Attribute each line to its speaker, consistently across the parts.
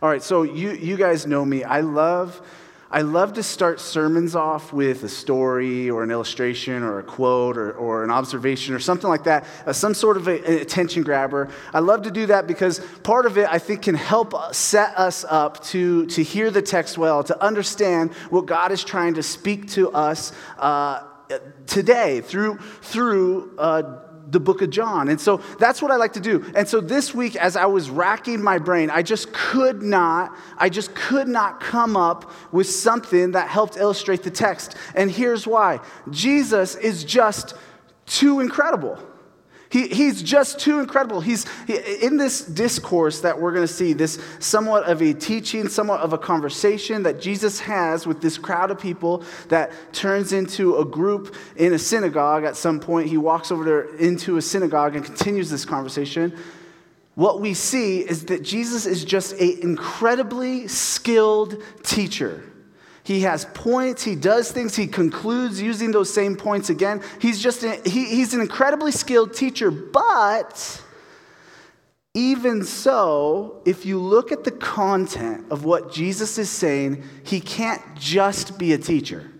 Speaker 1: All right, so you, you guys know me. I love, I love to start sermons off with a story or an illustration or a quote or, or an observation or something like that, uh, some sort of a, an attention grabber. I love to do that because part of it, I think, can help set us up to, to hear the text well, to understand what God is trying to speak to us uh, today through, through uh, the book of John. And so that's what I like to do. And so this week, as I was racking my brain, I just could not, I just could not come up with something that helped illustrate the text. And here's why Jesus is just too incredible. He, he's just too incredible. He's he, in this discourse that we're going to see, this somewhat of a teaching, somewhat of a conversation that Jesus has with this crowd of people that turns into a group in a synagogue at some point. He walks over there into a synagogue and continues this conversation. What we see is that Jesus is just an incredibly skilled teacher. He has points, he does things, he concludes using those same points again. He's just he, he's an incredibly skilled teacher, but even so, if you look at the content of what Jesus is saying, he can't just be a teacher.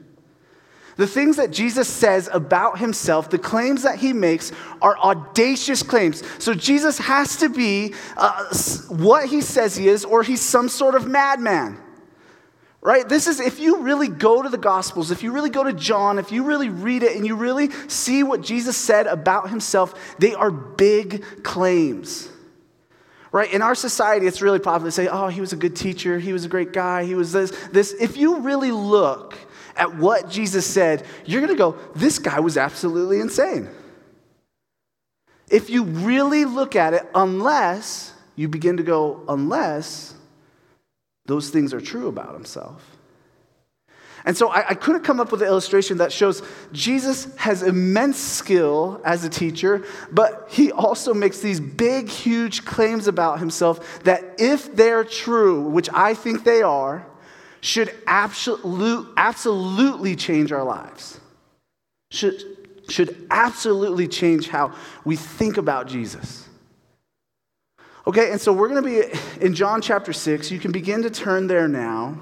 Speaker 1: The things that Jesus says about himself, the claims that he makes, are audacious claims. So Jesus has to be uh, what he says he is, or he's some sort of madman. Right? This is, if you really go to the Gospels, if you really go to John, if you really read it and you really see what Jesus said about himself, they are big claims. Right? In our society, it's really popular to say, oh, he was a good teacher, he was a great guy, he was this, this. If you really look at what Jesus said, you're going to go, this guy was absolutely insane. If you really look at it, unless you begin to go, unless those things are true about himself. And so I, I, couldn't come up with an illustration that shows Jesus has immense skill as a teacher, but he also makes these big, huge claims about himself that, if they're true, which I think they are, should absolute, absolutely change our lives. Should, should absolutely change how we think about Jesus. Okay, and so we're going to be in John chapter 6. You can begin to turn there now.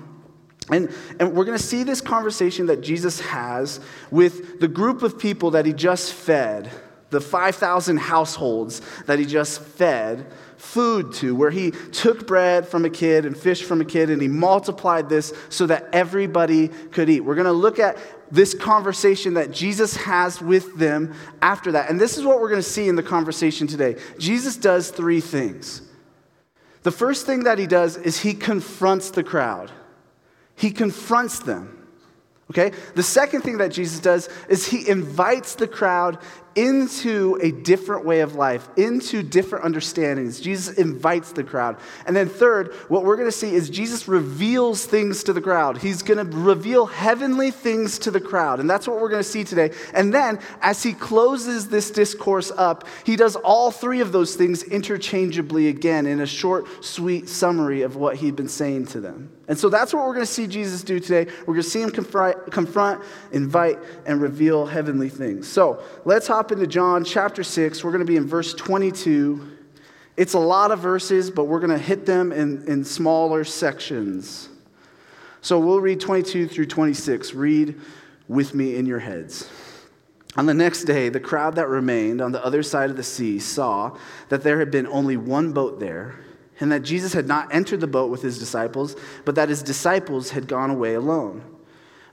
Speaker 1: And, and we're going to see this conversation that Jesus has with the group of people that he just fed, the 5,000 households that he just fed food to, where he took bread from a kid and fish from a kid and he multiplied this so that everybody could eat. We're going to look at this conversation that Jesus has with them after that. And this is what we're going to see in the conversation today. Jesus does three things. The first thing that he does is he confronts the crowd, he confronts them. Okay? The second thing that Jesus does is he invites the crowd into a different way of life, into different understandings. Jesus invites the crowd. And then, third, what we're going to see is Jesus reveals things to the crowd. He's going to reveal heavenly things to the crowd. And that's what we're going to see today. And then, as he closes this discourse up, he does all three of those things interchangeably again in a short, sweet summary of what he'd been saying to them. And so that's what we're going to see Jesus do today. We're going to see him confront, invite, and reveal heavenly things. So let's hop into John chapter 6. We're going to be in verse 22. It's a lot of verses, but we're going to hit them in, in smaller sections. So we'll read 22 through 26. Read with me in your heads. On the next day, the crowd that remained on the other side of the sea saw that there had been only one boat there and that Jesus had not entered the boat with his disciples, but that his disciples had gone away alone.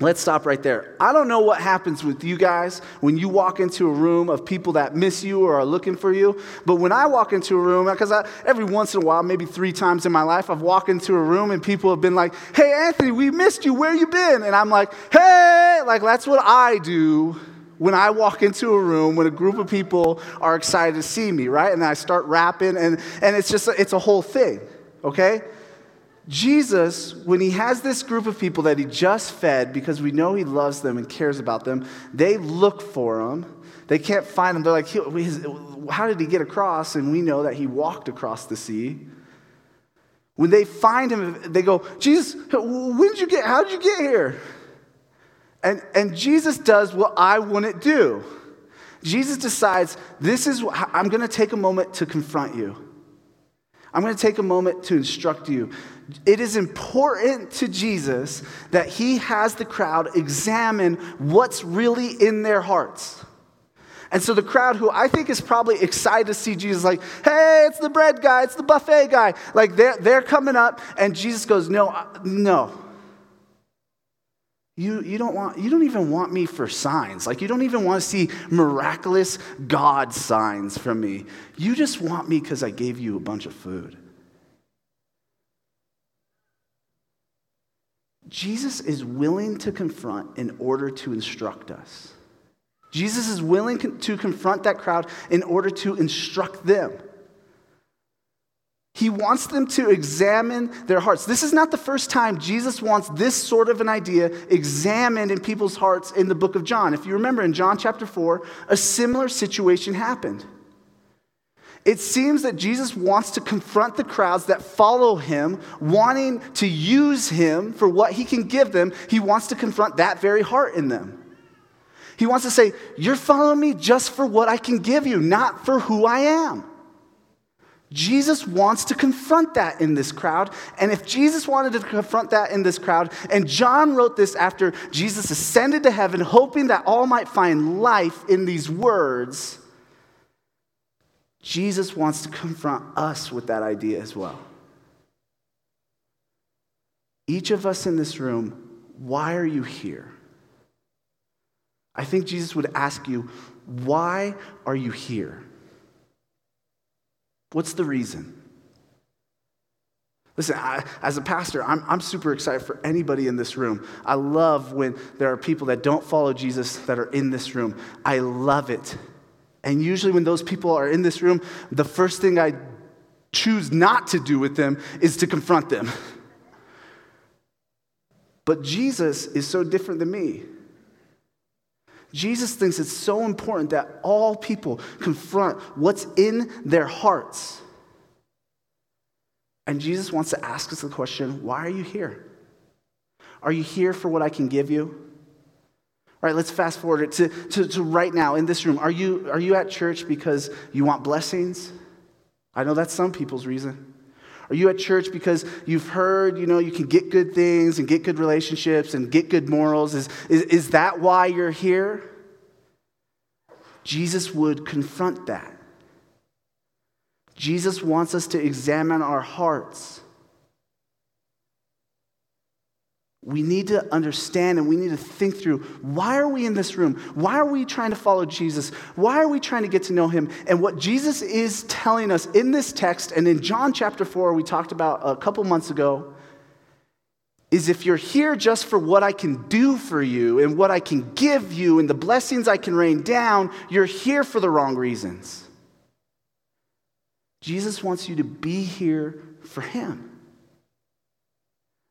Speaker 1: Let's stop right there. I don't know what happens with you guys when you walk into a room of people that miss you or are looking for you. But when I walk into a room, because every once in a while, maybe three times in my life, I've walked into a room and people have been like, hey, Anthony, we missed you. Where you been? And I'm like, hey, like that's what I do when I walk into a room when a group of people are excited to see me, right? And I start rapping, and, and it's just, it's a whole thing okay? Jesus, when he has this group of people that he just fed because we know he loves them and cares about them, they look for him. They can't find him. They're like, how did he get across? And we know that he walked across the sea. When they find him, they go, Jesus, when did you get, how did you get here? And, and Jesus does what I wouldn't do. Jesus decides, this is, I'm going to take a moment to confront you. I'm going to take a moment to instruct you. It is important to Jesus that he has the crowd examine what's really in their hearts. And so the crowd, who I think is probably excited to see Jesus, like, hey, it's the bread guy, it's the buffet guy. Like, they're, they're coming up, and Jesus goes, no, uh, no. You, you, don't want, you don't even want me for signs. Like, you don't even want to see miraculous God signs from me. You just want me because I gave you a bunch of food. Jesus is willing to confront in order to instruct us. Jesus is willing to confront that crowd in order to instruct them. He wants them to examine their hearts. This is not the first time Jesus wants this sort of an idea examined in people's hearts in the book of John. If you remember in John chapter 4, a similar situation happened. It seems that Jesus wants to confront the crowds that follow him, wanting to use him for what he can give them. He wants to confront that very heart in them. He wants to say, You're following me just for what I can give you, not for who I am. Jesus wants to confront that in this crowd. And if Jesus wanted to confront that in this crowd, and John wrote this after Jesus ascended to heaven, hoping that all might find life in these words, Jesus wants to confront us with that idea as well. Each of us in this room, why are you here? I think Jesus would ask you, why are you here? What's the reason? Listen, I, as a pastor, I'm, I'm super excited for anybody in this room. I love when there are people that don't follow Jesus that are in this room. I love it. And usually, when those people are in this room, the first thing I choose not to do with them is to confront them. But Jesus is so different than me. Jesus thinks it's so important that all people confront what's in their hearts. And Jesus wants to ask us the question why are you here? Are you here for what I can give you? All right, let's fast forward it to, to, to right now in this room. Are you, are you at church because you want blessings? I know that's some people's reason. Are you at church because you've heard, you know, you can get good things and get good relationships and get good morals? Is, is, is that why you're here? Jesus would confront that. Jesus wants us to examine our hearts. We need to understand and we need to think through why are we in this room? Why are we trying to follow Jesus? Why are we trying to get to know him? And what Jesus is telling us in this text and in John chapter 4, we talked about a couple months ago, is if you're here just for what I can do for you and what I can give you and the blessings I can rain down, you're here for the wrong reasons. Jesus wants you to be here for him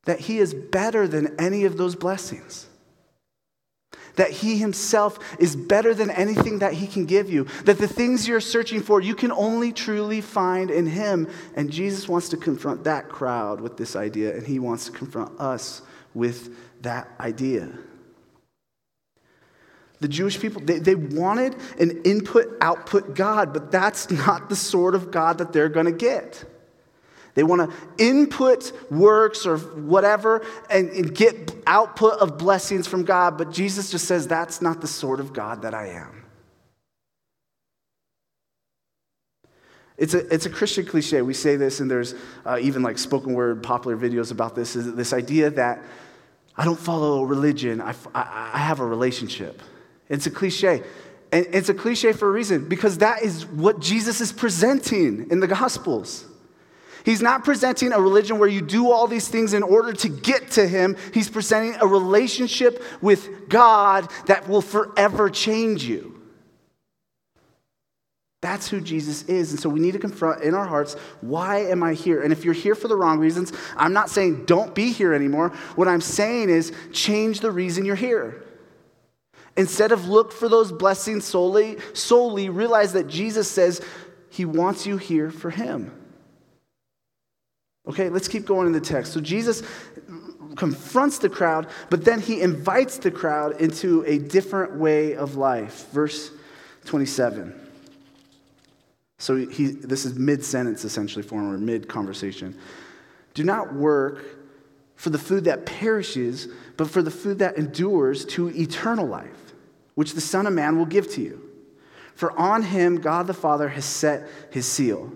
Speaker 1: that He is better than any of those blessings. That He Himself is better than anything that He can give you. That the things you're searching for, you can only truly find in Him. And Jesus wants to confront that crowd with this idea, and He wants to confront us with that idea. The Jewish people, they, they wanted an input output God, but that's not the sort of God that they're going to get. They want to input works or whatever and, and, get output of blessings from God, but Jesus just says, that's not the sort of God that I am. It's a, it's a Christian cliche. We say this, and there's uh, even like spoken word popular videos about this is this idea that I don't follow religion, I, I, I have a relationship. It's a cliche. And it's a cliche for a reason because that is what Jesus is presenting in the Gospels. He's not presenting a religion where you do all these things in order to get to Him. He's presenting a relationship with God that will forever change you. That's who Jesus is. And so we need to confront in our hearts why am I here? And if you're here for the wrong reasons, I'm not saying don't be here anymore. What I'm saying is change the reason you're here. Instead of look for those blessings solely, solely realize that Jesus says he wants you here for him. Okay, let's keep going in the text. So Jesus confronts the crowd, but then he invites the crowd into a different way of life. Verse 27. So he, this is mid sentence essentially for him, or mid conversation. Do not work for the food that perishes, but for the food that endures to eternal life, which the Son of Man will give to you. For on him God the Father has set his seal.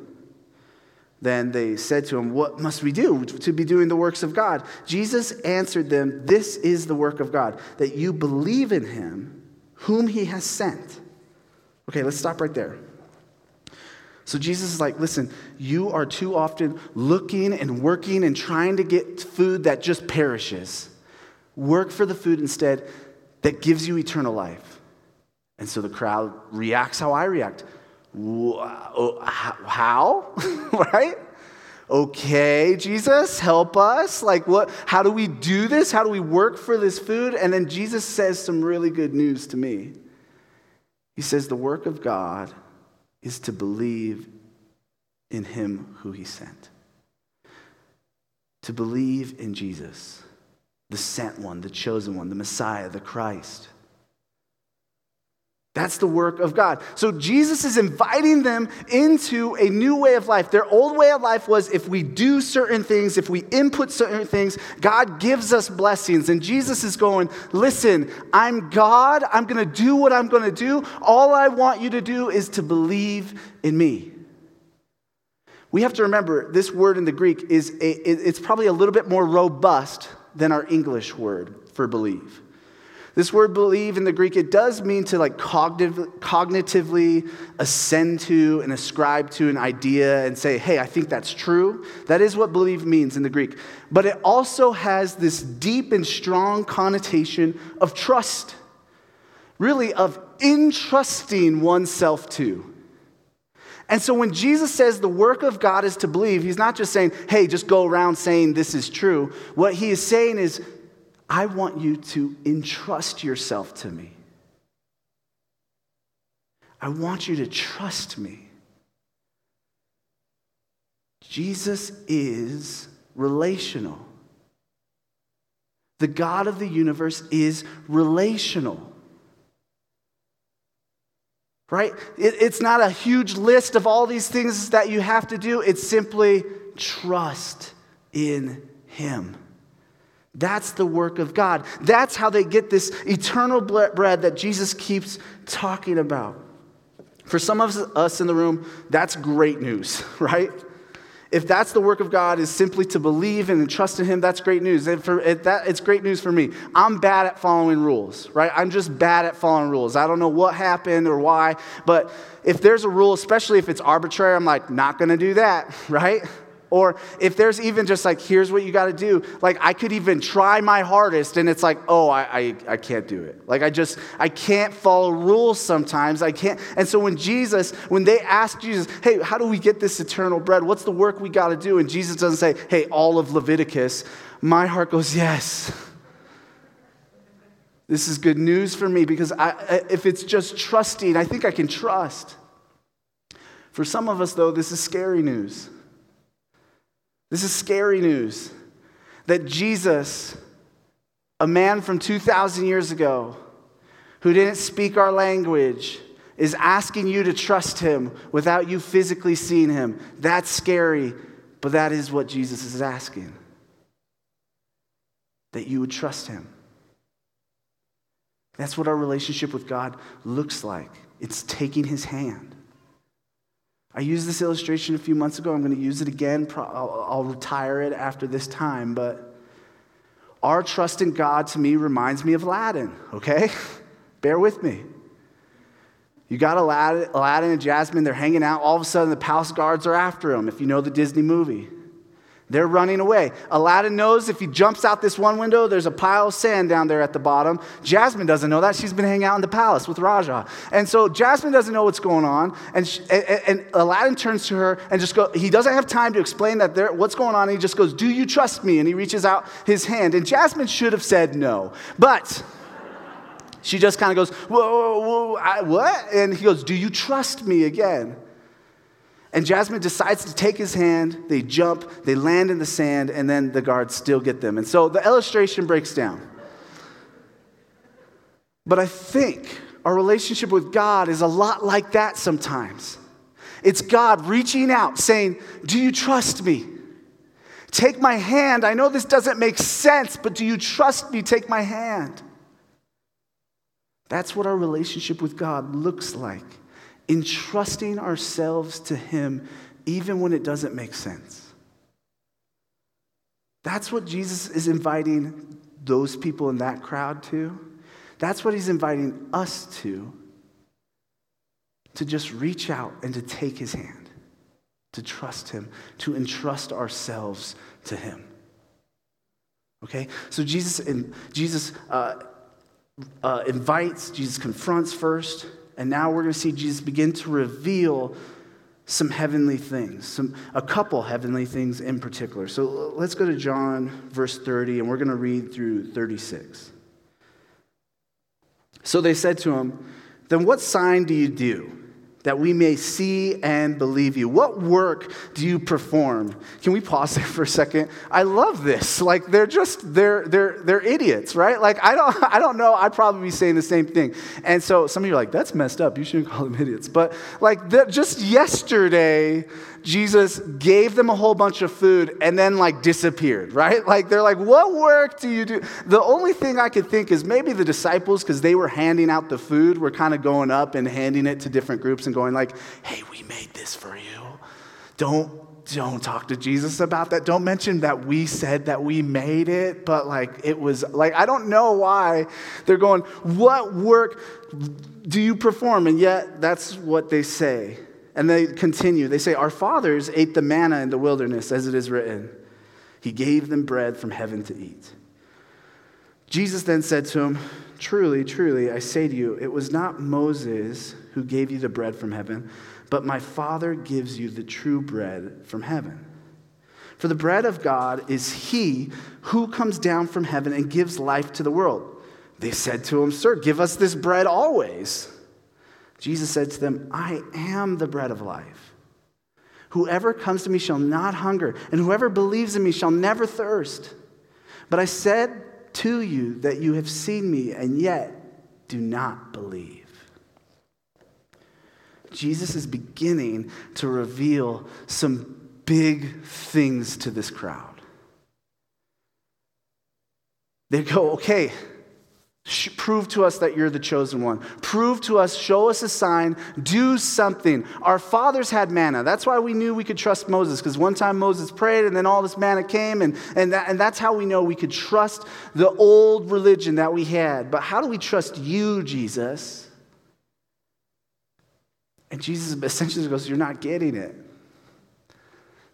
Speaker 1: Then they said to him, What must we do to be doing the works of God? Jesus answered them, This is the work of God, that you believe in him whom he has sent. Okay, let's stop right there. So Jesus is like, listen, you are too often looking and working and trying to get food that just perishes. Work for the food instead that gives you eternal life. And so the crowd reacts how I react. Uh, how? right? Okay, Jesus, help us. Like what how do we do this? How do we work for this food? And then Jesus says some really good news to me. He says the work of God is to believe in him who he sent. To believe in Jesus, the sent one, the chosen one, the Messiah, the Christ. That's the work of God. So Jesus is inviting them into a new way of life. Their old way of life was if we do certain things, if we input certain things, God gives us blessings. And Jesus is going, listen, I'm God. I'm going to do what I'm going to do. All I want you to do is to believe in me. We have to remember this word in the Greek is a, it's probably a little bit more robust than our English word for believe. This word believe in the Greek, it does mean to like cognitively ascend to and ascribe to an idea and say, hey, I think that's true. That is what believe means in the Greek. But it also has this deep and strong connotation of trust, really, of entrusting oneself to. And so when Jesus says the work of God is to believe, he's not just saying, hey, just go around saying this is true. What he is saying is, I want you to entrust yourself to me. I want you to trust me. Jesus is relational. The God of the universe is relational. Right? It, it's not a huge list of all these things that you have to do. It's simply trust in Him. That's the work of God. That's how they get this eternal bread that Jesus keeps talking about. For some of us in the room, that's great news, right? If that's the work of God is simply to believe and trust in Him, that's great news. And for that, it's great news for me. I'm bad at following rules, right? I'm just bad at following rules. I don't know what happened or why, but if there's a rule, especially if it's arbitrary, I'm like, not to do that, right? Or if there's even just like, here's what you got to do, like I could even try my hardest and it's like, oh, I, I, I can't do it. Like I just, I can't follow rules sometimes. I can't. And so when Jesus, when they ask Jesus, hey, how do we get this eternal bread? What's the work we got to do? And Jesus doesn't say, hey, all of Leviticus. My heart goes, yes. This is good news for me because I, if it's just trusting, I think I can trust. For some of us, though, this is scary news. This is scary news that Jesus, a man from 2,000 years ago who didn't speak our language, is asking you to trust him without you physically seeing him. That's scary, but that is what Jesus is asking that you would trust him. That's what our relationship with God looks like. It's taking his hand. I used this illustration a few months ago. I'm going to use it again. I'll, retire it after this time. But our trust in God to me reminds me of Aladdin, okay? Bear with me. You got Aladdin, Aladdin and Jasmine, they're hanging out. All of a sudden, the palace guards are after them, if you know the Disney movie. They're running away. Aladdin knows if he jumps out this one window, there's a pile of sand down there at the bottom. Jasmine doesn't know that. She's been hanging out in the palace with Rajah. And so Jasmine doesn't know what's going on. And, she, and, and, Aladdin turns to her and just go, he doesn't have time to explain that there, what's going on. He just goes, Do you trust me? And he reaches out his hand. And Jasmine should have said no. But she just kind of goes, Whoa, whoa, whoa I, what? And he goes, Do you trust me again? And Jasmine decides to take his hand. They jump, they land in the sand, and then the guards still get them. And so the illustration breaks down. But I think our relationship with God is a lot like that sometimes. It's God reaching out, saying, Do you trust me? Take my hand. I know this doesn't make sense, but do you trust me? Take my hand. That's what our relationship with God looks like entrusting ourselves to Him even when it doesn't make sense. That's what Jesus is inviting those people in that crowd to. That's what He's inviting us to. To just reach out and to take His hand, to trust Him, to entrust ourselves to Him. Okay? So Jesus, Jesus uh, uh, invites, Jesus confronts first. And now we're going to see Jesus begin to reveal some heavenly things, some, a couple heavenly things in particular. So let's go to John, verse 30, and we're going to read through 36. So they said to him, Then what sign do you do? That we may see and believe you. What work do you perform? Can we pause there for a second? I love this. Like they're just they're they're they're idiots, right? Like I don't I don't know. I'd probably be saying the same thing. And so some of you are like, that's messed up. You shouldn't call them idiots. But like just yesterday, Jesus gave them a whole bunch of food and then like disappeared, right? Like they're like, what work do you do? The only thing I could think is maybe the disciples, because they were handing out the food, were kind of going up and handing it to different groups and going like, hey, we made this for you. Don't don't talk to Jesus about that. Don't mention that we said that we made it, but like it was like I don't know why they're going, "What work do you perform?" And yet that's what they say. And they continue. They say, Our fathers ate the manna in the wilderness, as it is written. He gave them bread from heaven to eat. Jesus then said to him, Truly, truly, I say to you, it was not Moses who gave you the bread from heaven, but my Father gives you the true bread from heaven. For the bread of God is he who comes down from heaven and gives life to the world. They said to him, Sir, give us this bread always. Jesus said to them, I am the bread of life. Whoever comes to me shall not hunger, and whoever believes in me shall never thirst. But I said to you that you have seen me, and yet do not believe. Jesus is beginning to reveal some big things to this crowd. They go, okay, Prove to us that you're the chosen one. Prove to us, show us a sign, do something. Our fathers had manna. That's why we knew we could trust Moses, because one time Moses prayed and then all this manna came, and, and, that, and that's how we know we could trust the old religion that we had. But how do we trust you, Jesus? And Jesus essentially goes, You're not getting it.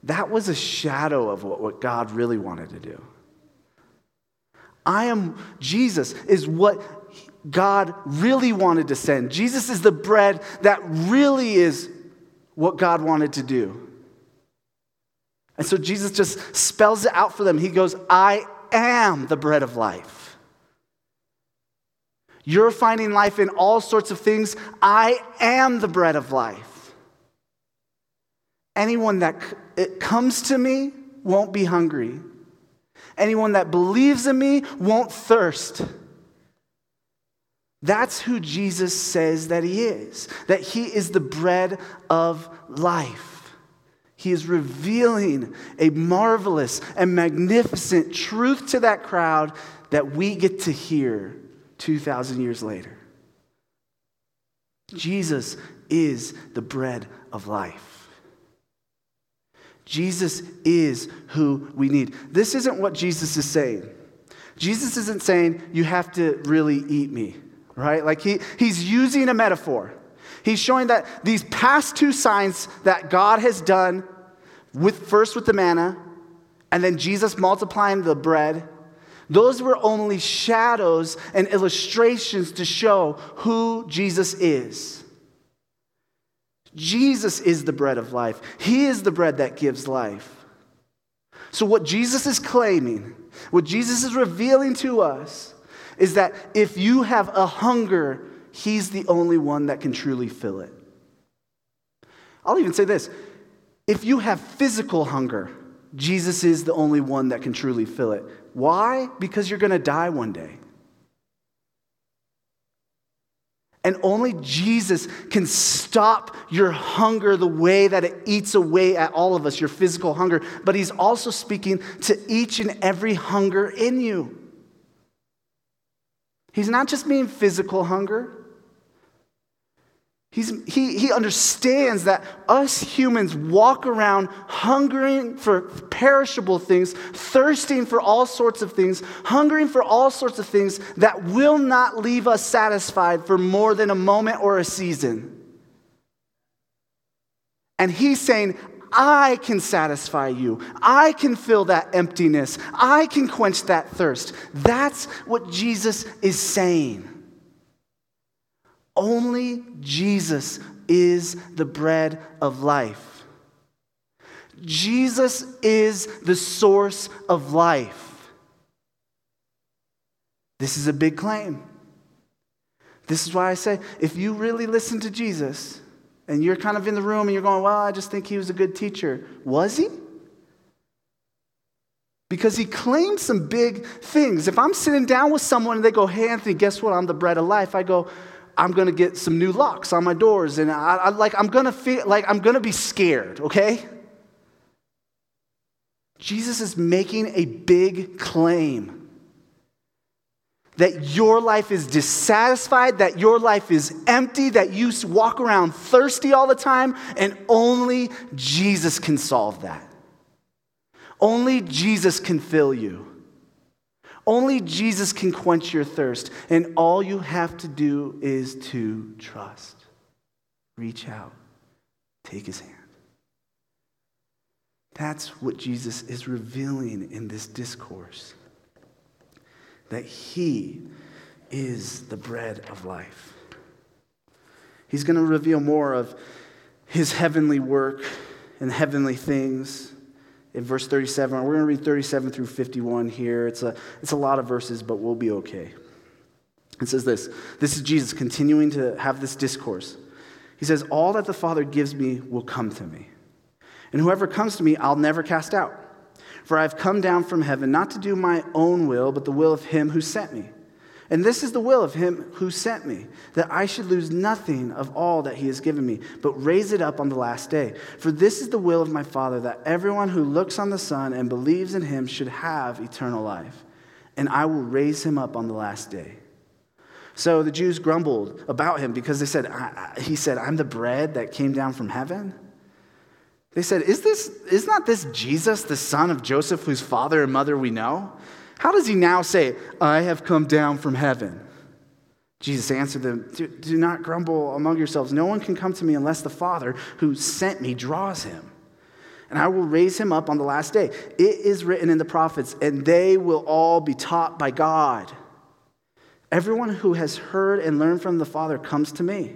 Speaker 1: That was a shadow of what, what God really wanted to do. I am, Jesus is what God really wanted to send. Jesus is the bread that really is what God wanted to do. And so Jesus just spells it out for them. He goes, I am the bread of life. You're finding life in all sorts of things. I am the bread of life. Anyone that comes to me won't be hungry. Anyone that believes in me won't thirst. That's who Jesus says that he is, that he is the bread of life. He is revealing a marvelous and magnificent truth to that crowd that we get to hear 2,000 years later. Jesus is the bread of life. Jesus is who we need. This isn't what Jesus is saying. Jesus isn't saying, you have to really eat me, right? Like he, he's using a metaphor. He's showing that these past two signs that God has done, with, first with the manna and then Jesus multiplying the bread, those were only shadows and illustrations to show who Jesus is. Jesus is the bread of life. He is the bread that gives life. So, what Jesus is claiming, what Jesus is revealing to us, is that if you have a hunger, He's the only one that can truly fill it. I'll even say this if you have physical hunger, Jesus is the only one that can truly fill it. Why? Because you're going to die one day. And only Jesus can stop your hunger the way that it eats away at all of us, your physical hunger. But He's also speaking to each and every hunger in you. He's not just meaning physical hunger, He's, he, he understands that us humans walk around hungering for perishable things, thirsting for all sorts of things, hungering for all sorts of things that will not leave us satisfied for more than a moment or a season. And he's saying, I can satisfy you. I can fill that emptiness. I can quench that thirst. That's what Jesus is saying. Only Jesus is the bread of life. Jesus is the source of life. This is a big claim. This is why I say if you really listen to Jesus and you're kind of in the room and you're going, well, I just think he was a good teacher. Was he? Because he claimed some big things. If I'm sitting down with someone and they go, hey, Anthony, guess what? I'm the bread of life. I go, I'm gonna get some new locks on my doors, and I, I like I'm gonna feel like I'm gonna be scared, okay? Jesus is making a big claim that your life is dissatisfied, that your life is empty, that you walk around thirsty all the time, and only Jesus can solve that. Only Jesus can fill you. Only Jesus can quench your thirst, and all you have to do is to trust. Reach out, take his hand. That's what Jesus is revealing in this discourse that he is the bread of life. He's going to reveal more of his heavenly work and heavenly things in verse 37. We're going to read 37 through 51 here. It's a, it's a lot of verses, but we'll be okay. It says this This is Jesus continuing to have this discourse. He says, All that the Father gives me will come to me. And whoever comes to me, I'll never cast out. For I've come down from heaven not to do my own will, but the will of him who sent me. And this is the will of him who sent me, that I should lose nothing of all that he has given me, but raise it up on the last day. For this is the will of my Father, that everyone who looks on the Son and believes in him should have eternal life. And I will raise him up on the last day. So the Jews grumbled about him because they said, He said, I'm the bread that came down from heaven. They said, Is this is not this Jesus, the son of Joseph, whose father and mother we know? How does he now say, I have come down from heaven? Jesus answered them, do, do, not grumble among yourselves. No one can come to me unless the Father who sent me draws him. And I will raise him up on the last day. It is written in the prophets, and they will all be taught by God. Everyone who has heard and learned from the Father comes to me.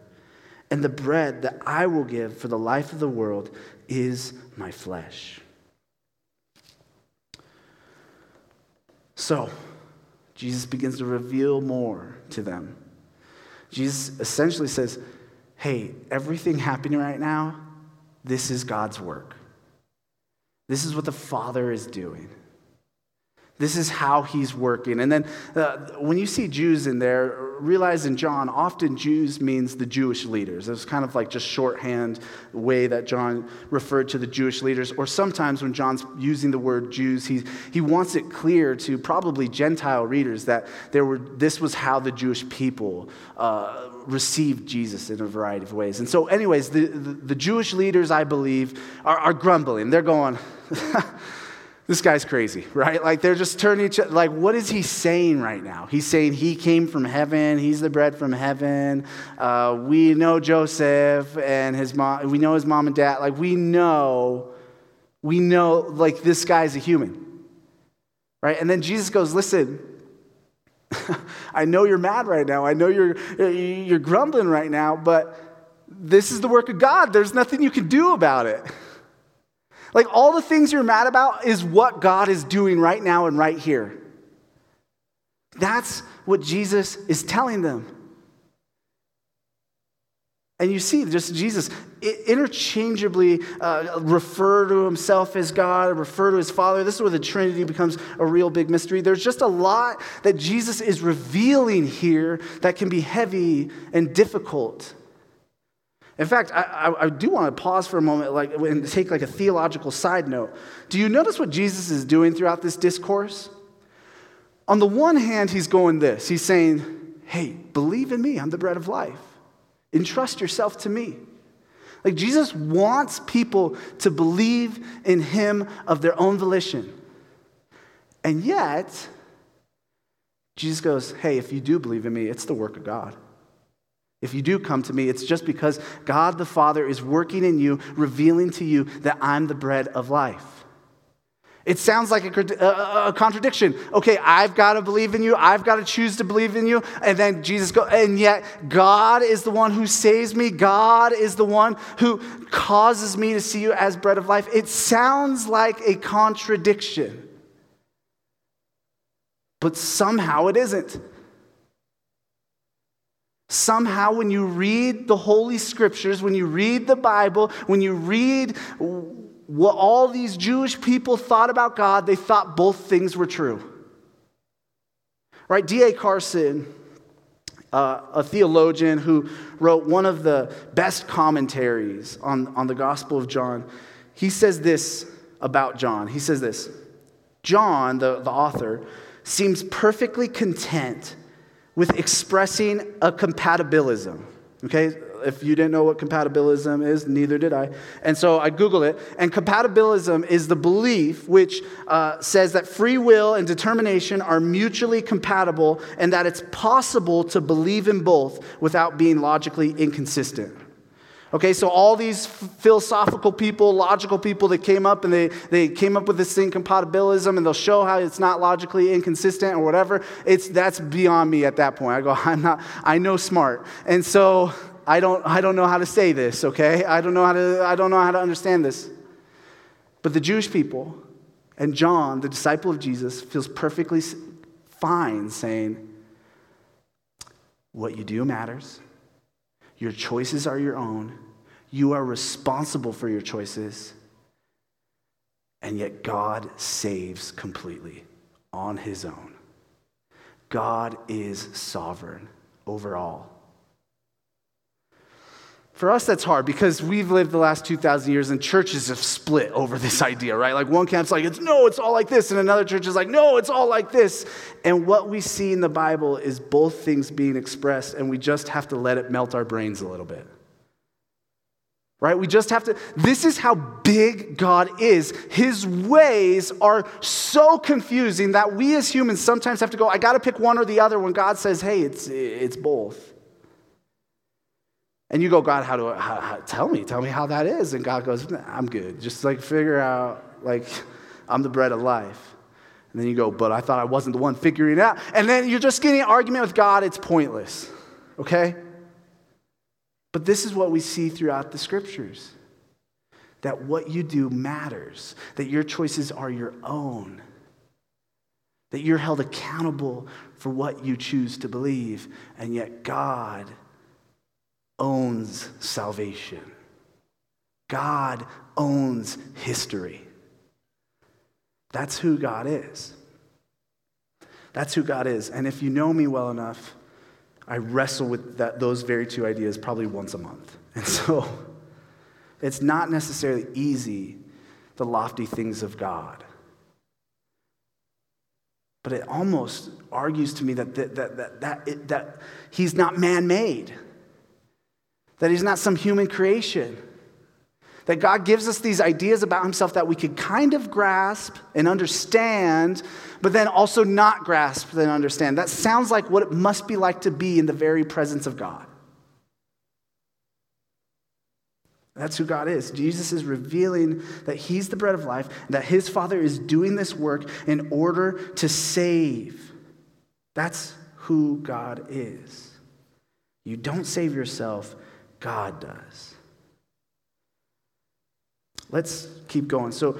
Speaker 1: And the bread that I will give for the life of the world is my flesh. So, Jesus begins to reveal more to them. Jesus essentially says, Hey, everything happening right now, this is God's work. This is what the Father is doing. This is how he's working. And then uh, when you see Jews in there, realize in John, often Jews means the Jewish leaders. It's kind of like just shorthand way that John referred to the Jewish leaders. Or sometimes when John's using the word Jews, he, he wants it clear to probably Gentile readers that there were, this was how the Jewish people uh, received Jesus in a variety of ways. And so, anyways, the, the, the Jewish leaders, I believe, are, are grumbling. They're going, this guy's crazy, right? Like they're just turning each other, like, what is he saying right now? He's saying he came from heaven, he's the bread from heaven. Uh, we know Joseph and his mom, we know his mom and dad. Like, we know, we know, like, this guy's a human, right? And then Jesus goes, listen, I know you're mad right now. I know you're, you're grumbling right now, but this is the work of God. There's nothing you can do about it. Like all the things you're mad about is what God is doing right now and right here. That's what Jesus is telling them. And you see, just Jesus interchangeably uh, refer to himself as God, refer to his Father. This is where the Trinity becomes a real big mystery. There's just a lot that Jesus is revealing here that can be heavy and difficult. In fact, I, I, do want to pause for a moment like, and take like a theological side note. Do you notice what Jesus is doing throughout this discourse? On the one hand, he's going this. He's saying, hey, believe in me, I'm the bread of life. Entrust yourself to me. Like Jesus wants people to believe in him of their own volition. And yet, Jesus goes, Hey, if you do believe in me, it's the work of God. If you do come to me, it's just because God the Father is working in you, revealing to you that I'm the bread of life. It sounds like a, a, a, contradiction. Okay, I've got to believe in you. I've got to choose to believe in you. And then Jesus goes, and yet God is the one who saves me. God is the one who causes me to see you as bread of life. It sounds like a contradiction. But somehow it isn't. Somehow, when you read the Holy Scriptures, when you read the Bible, when you read what all these Jewish people thought about God, they thought both things were true. Right? D.A. Carson, uh, a theologian who wrote one of the best commentaries on, on the Gospel of John, he says this about John. He says this John, the, the author, seems perfectly content with expressing a compatibilism. Okay, if you didn't know what compatibilism is, neither did I. And so I Googled it. And compatibilism is the belief which uh, says that free will and determination are mutually compatible and that it's possible to believe in both without being logically inconsistent. Okay, so all these philosophical people, logical people that came up and they, they came up with this thing, compatibilism, and they'll show how it's not logically inconsistent or whatever. It's, that's beyond me at that point. I go, I'm not, I know smart. And so I don't, I don't know how to say this, okay? I don't know how to, I don't know how to understand this. But the Jewish people and John, the disciple of Jesus, feels perfectly fine saying, What you do matters. Your choices are your own. You are responsible for your choices. And yet, God saves completely on his own. God is sovereign over all. For us, that's hard because we've lived the last 2,000 years and churches have split over this idea, right? Like one camp's like, it's no, it's all like this. And another church is like, no, it's all like this. And what we see in the Bible is both things being expressed, and we just have to let it melt our brains a little bit. Right? We just have to. This is how big God is. His ways are so confusing that we as humans sometimes have to go, I got to pick one or the other when God says, hey, it's, it's both. And you go, God, how do I, how, how, tell me, tell me how that is. And God goes, I'm good. Just like figure out, like, I'm the bread of life. And then you go, but I thought I wasn't the one figuring it out. And then you're just getting an argument with God. It's pointless. Okay? But this is what we see throughout the scriptures that what you do matters, that your choices are your own, that you're held accountable for what you choose to believe, and yet God owns salvation. God owns history. That's who God is. That's who God is. And if you know me well enough, I wrestle with that, those very two ideas probably once a month. And so it's not necessarily easy, the lofty things of God. But it almost argues to me that, that, that, that, that, it, that he's not man made, that he's not some human creation. That God gives us these ideas about himself that we could kind of grasp and understand, but then also not grasp and understand. That sounds like what it must be like to be in the very presence of God. That's who God is. Jesus is revealing that He's the bread of life, that His Father is doing this work in order to save. That's who God is. You don't save yourself, God does. Let's keep going. So,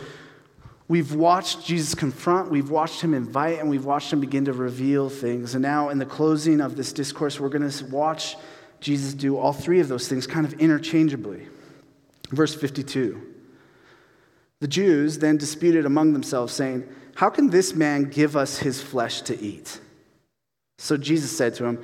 Speaker 1: we've watched Jesus confront, we've watched him invite, and we've watched him begin to reveal things. And now, in the closing of this discourse, we're going to watch Jesus do all three of those things kind of interchangeably. Verse 52. The Jews then disputed among themselves, saying, How can this man give us his flesh to eat? So Jesus said to him,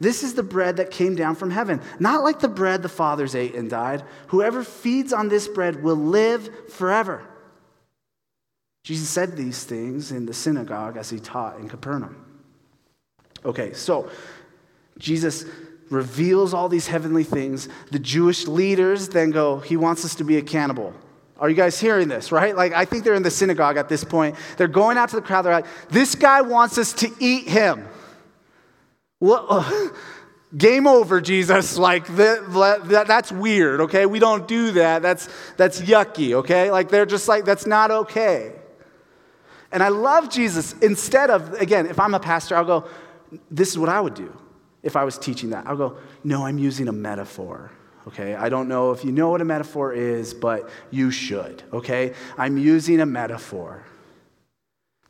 Speaker 1: This is the bread that came down from heaven, not like the bread the fathers ate and died. Whoever feeds on this bread will live forever. Jesus said these things in the synagogue as he taught in Capernaum. Okay, so Jesus reveals all these heavenly things. The Jewish leaders then go, He wants us to be a cannibal. Are you guys hearing this, right? Like, I think they're in the synagogue at this point. They're going out to the crowd. They're like, This guy wants us to eat him. Uh, game over, Jesus. Like, that, that, that's weird, okay? We don't do that. That's, that's yucky, okay? Like, they're just like, That's not okay. And I love Jesus. Instead of, again, if I'm a pastor, I'll go, This is what I would do if I was teaching that. I'll go, no, I'm using a metaphor. Okay, I don't know if you know what a metaphor is, but you should. Okay, I'm using a metaphor.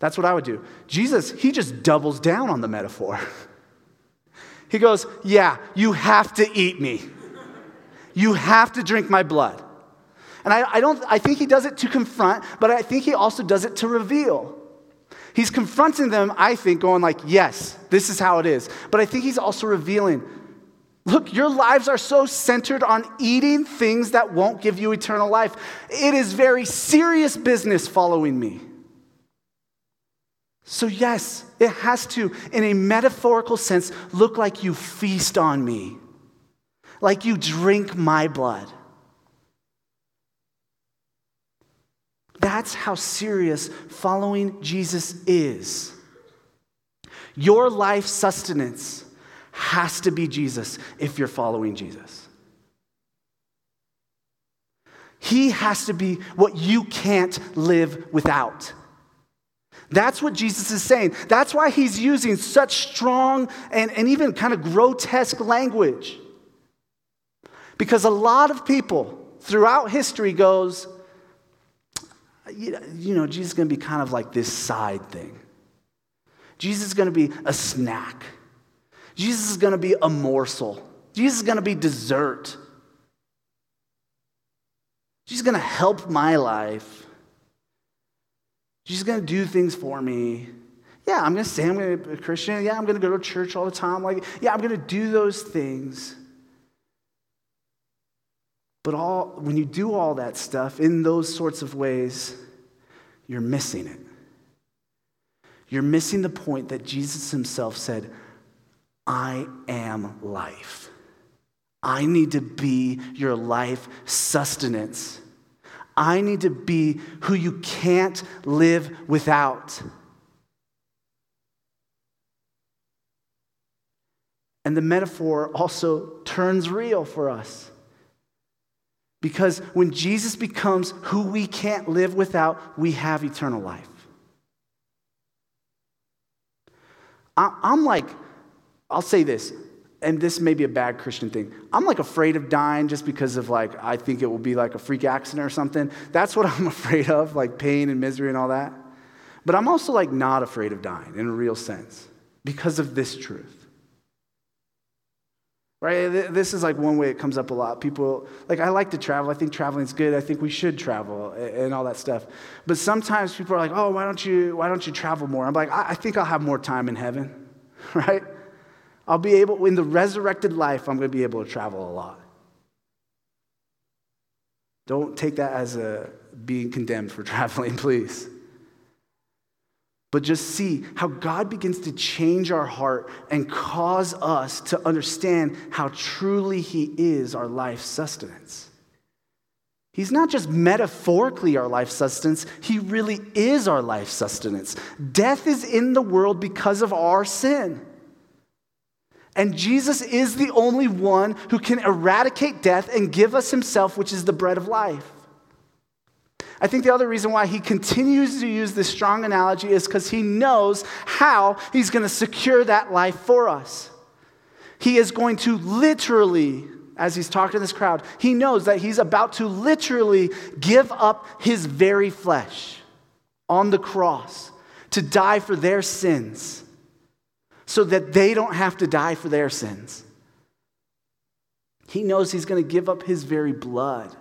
Speaker 1: That's what I would do. Jesus, he just doubles down on the metaphor. He goes, Yeah, you have to eat me. You have to drink my blood. And I, I, don't, I think he does it to confront, but I think he also does it to reveal. He's confronting them, I think, going like, yes, this is how it is. But I think he's also revealing, look, your lives are so centered on eating things that won't give you eternal life. It is very serious business following me. So, yes, it has to, in a metaphorical sense, look like you feast on me, like you drink my blood. That's how serious following Jesus is. Your life sustenance has to be Jesus if you're following Jesus. He has to be what you can't live without. That's what Jesus is saying. That's why he's using such strong and, and even kind of grotesque language. Because a lot of people throughout history goes, you know, Jesus is going to be kind of like this side thing. Jesus is going to be a snack. Jesus is going to be a morsel. Jesus is going to be dessert. Jesus is going to help my life. Is going to do things for me. Yeah, I'm going to say I'm going to be a Christian. Yeah, I'm going to go to church all the time. Like, yeah, I'm going to do those things. But all, when you do all that stuff in those sorts of ways, you're missing it. You're missing the point that Jesus himself said, I am life. I need to be your life sustenance. I need to be who you can't live without. And the metaphor also turns real for us. Because when Jesus becomes who we can't live without, we have eternal life. I'm like, I'll say this and this may be a bad Christian thing. I'm like afraid of dying just because of like, I think it will be like a freak accident or something. That's what I'm afraid of, like pain and misery and all that. But I'm also like not afraid of dying in a real sense because of this truth. Right? This is like one way it comes up a lot. People, like, I like to travel. I think traveling is good. I think we should travel and all that stuff. But sometimes people are like, oh, why don't you, why don't you travel more? I'm like, I think I'll have more time in heaven, right? I'll be able, in the resurrected life, I'm going to be able to travel a lot. Don't take that as a being condemned for traveling, please. But just see how God begins to change our heart and cause us to understand how truly He is our life sustenance. He's not just metaphorically our life sustenance, He really is our life sustenance. Death is in the world because of our sin. And Jesus is the only one who can eradicate death and give us Himself, which is the bread of life. I think the other reason why he continues to use this strong analogy is because he knows how he's going to secure that life for us. He is going to literally, as he's talking to this crowd, he knows that he's about to literally give up his very flesh on the cross to die for their sins so that they don't have to die for their sins. He knows he's going to give up his very blood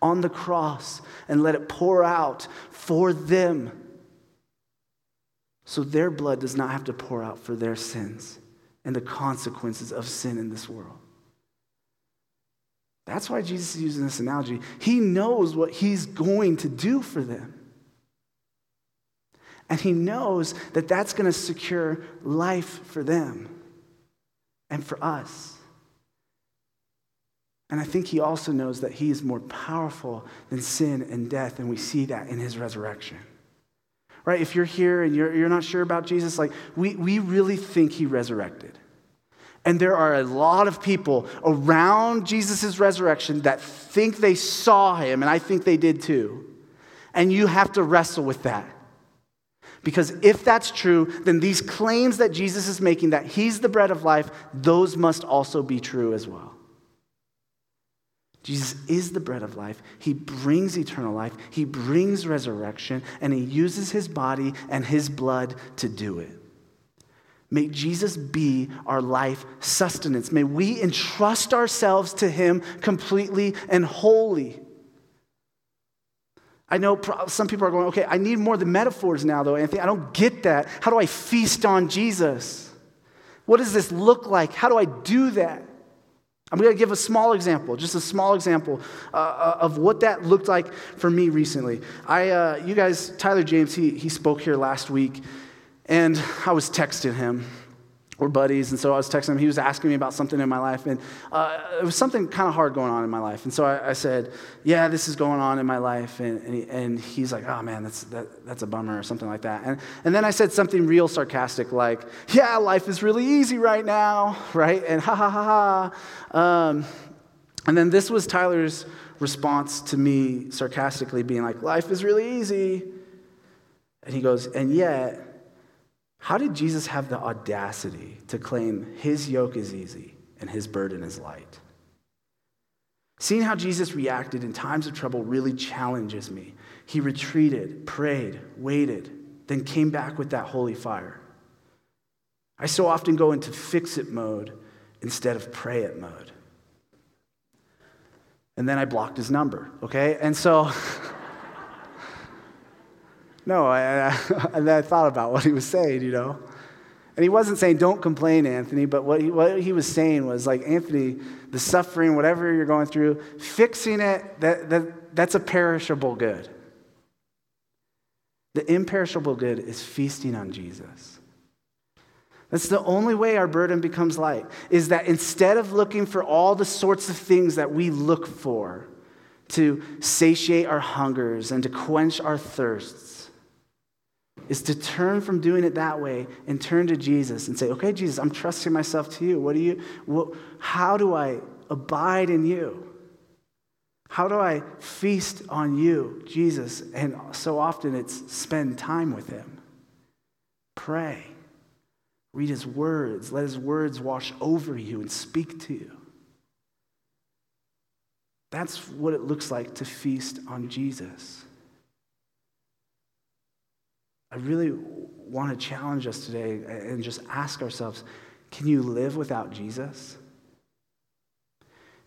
Speaker 1: on the cross and let it pour out for them so their blood does not have to pour out for their sins and the consequences of sin in this world. That's why Jesus is using this analogy. He knows what he's going to do for them. And he knows that that's going to secure life for them and for us. And I think he also knows that he is more powerful than sin and death, and we see that in his resurrection. Right? If you're here and you're, you're not sure about Jesus, like we, we really think he resurrected. And there are a lot of people around Jesus' resurrection that think they saw him, and I think they did too. And you have to wrestle with that. Because if that's true, then these claims that Jesus is making that he's the bread of life, those must also be true as well. Jesus is the bread of life. He brings eternal life. He brings resurrection, and he uses his body and his blood to do it. May Jesus be our life sustenance. May we entrust ourselves to him completely and wholly. I know some people are going, okay, I need more the metaphors now, though, Anthony. I don't get that. How do I feast on Jesus? What does this look like? How do I do that? I'm going to give a small example, just a small example uh, uh, of what that looked like for me recently. I, uh, you guys, Tyler James, he, he spoke here last week, and I was texting him. We're buddies, and so I was texting him. He was asking me about something in my life, and uh, it was something kind of hard going on in my life. And so I, I said, "Yeah, this is going on in my life." And, and, he, and he's like, "Oh man, that's that, that's a bummer," or something like that. And and then I said something real sarcastic, like, "Yeah, life is really easy right now, right?" And ha ha ha ha. Um, and then this was Tyler's response to me sarcastically, being like, "Life is really easy," and he goes, "And yet." How did Jesus have the audacity to claim his yoke is easy and his burden is light? Seeing how Jesus reacted in times of trouble really challenges me. He retreated, prayed, waited, then came back with that holy fire. I so often go into fix it mode instead of pray it mode. And then I blocked his number, okay? And so No, I, I, I thought about what he was saying, you know. And he wasn't saying, don't complain, Anthony, but what he, what he was saying was like, Anthony, the suffering, whatever you're going through, fixing it, that, that, that's a perishable good. The imperishable good is feasting on Jesus. That's the only way our burden becomes light, is that instead of looking for all the sorts of things that we look for to satiate our hungers and to quench our thirsts, is to turn from doing it that way and turn to Jesus and say, okay, Jesus, I'm trusting myself to you. What do you, what, how do I abide in you? How do I feast on you, Jesus? And so often it's spend time with him. Pray. Read his words. Let his words wash over you and speak to you. That's what it looks like to feast on Jesus. I really want to challenge us today and just ask ourselves can you live without Jesus?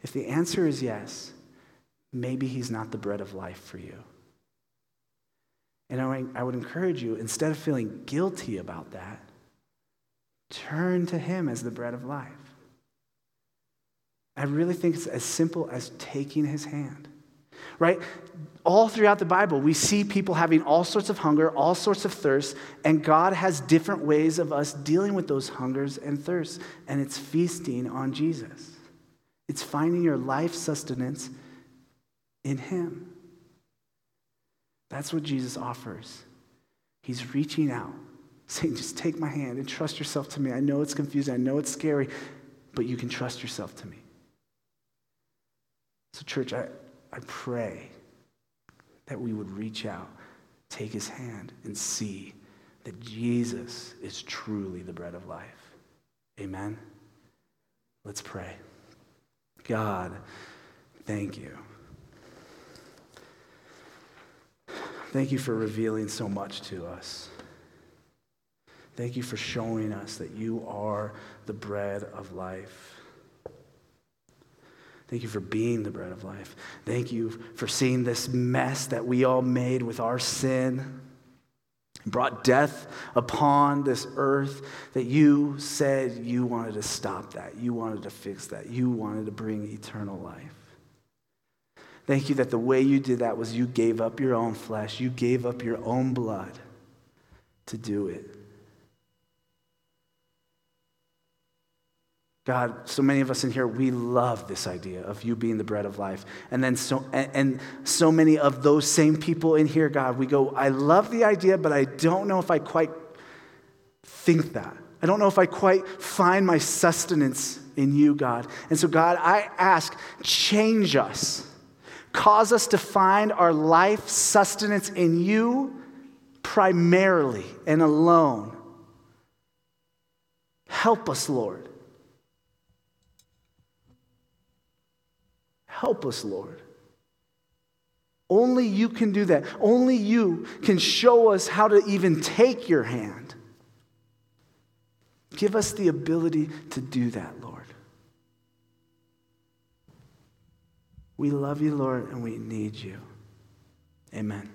Speaker 1: If the answer is yes, maybe he's not the bread of life for you. And I would encourage you, instead of feeling guilty about that, turn to him as the bread of life. I really think it's as simple as taking his hand. Right? All throughout the Bible, we see people having all sorts of hunger, all sorts of thirst, and God has different ways of us dealing with those hungers and thirsts, and it's feasting on Jesus. It's finding your life sustenance in Him. That's what Jesus offers. He's reaching out, saying, Just take my hand and trust yourself to me. I know it's confusing, I know it's scary, but you can trust yourself to me. So, church, I, I pray that we would reach out, take his hand, and see that Jesus is truly the bread of life. Amen? Let's pray. God, thank you. Thank you for revealing so much to us. Thank you for showing us that you are the bread of life. Thank you for being the bread of life. Thank you for seeing this mess that we all made with our sin. Brought death upon this earth, that you said you wanted to stop that. You wanted to fix that. You wanted to bring eternal life. Thank you that the way you did that was you gave up your own flesh, you gave up your own blood to do it. God, so many of us in here, we love this idea of you being the bread of life. And then so and, and, so many of those same people in here, God, we go, I love the idea, but I don't know if I quite think that. I don't know if I quite find my sustenance in you, God. And so, God, I ask, change us. Cause us to find our life sustenance in you primarily and alone. Help us, Lord. Help us, Lord. Only you can do that. Only you can show us how to even take your hand. Give us the ability to do that, Lord. We love you, Lord, and we need you. Amen.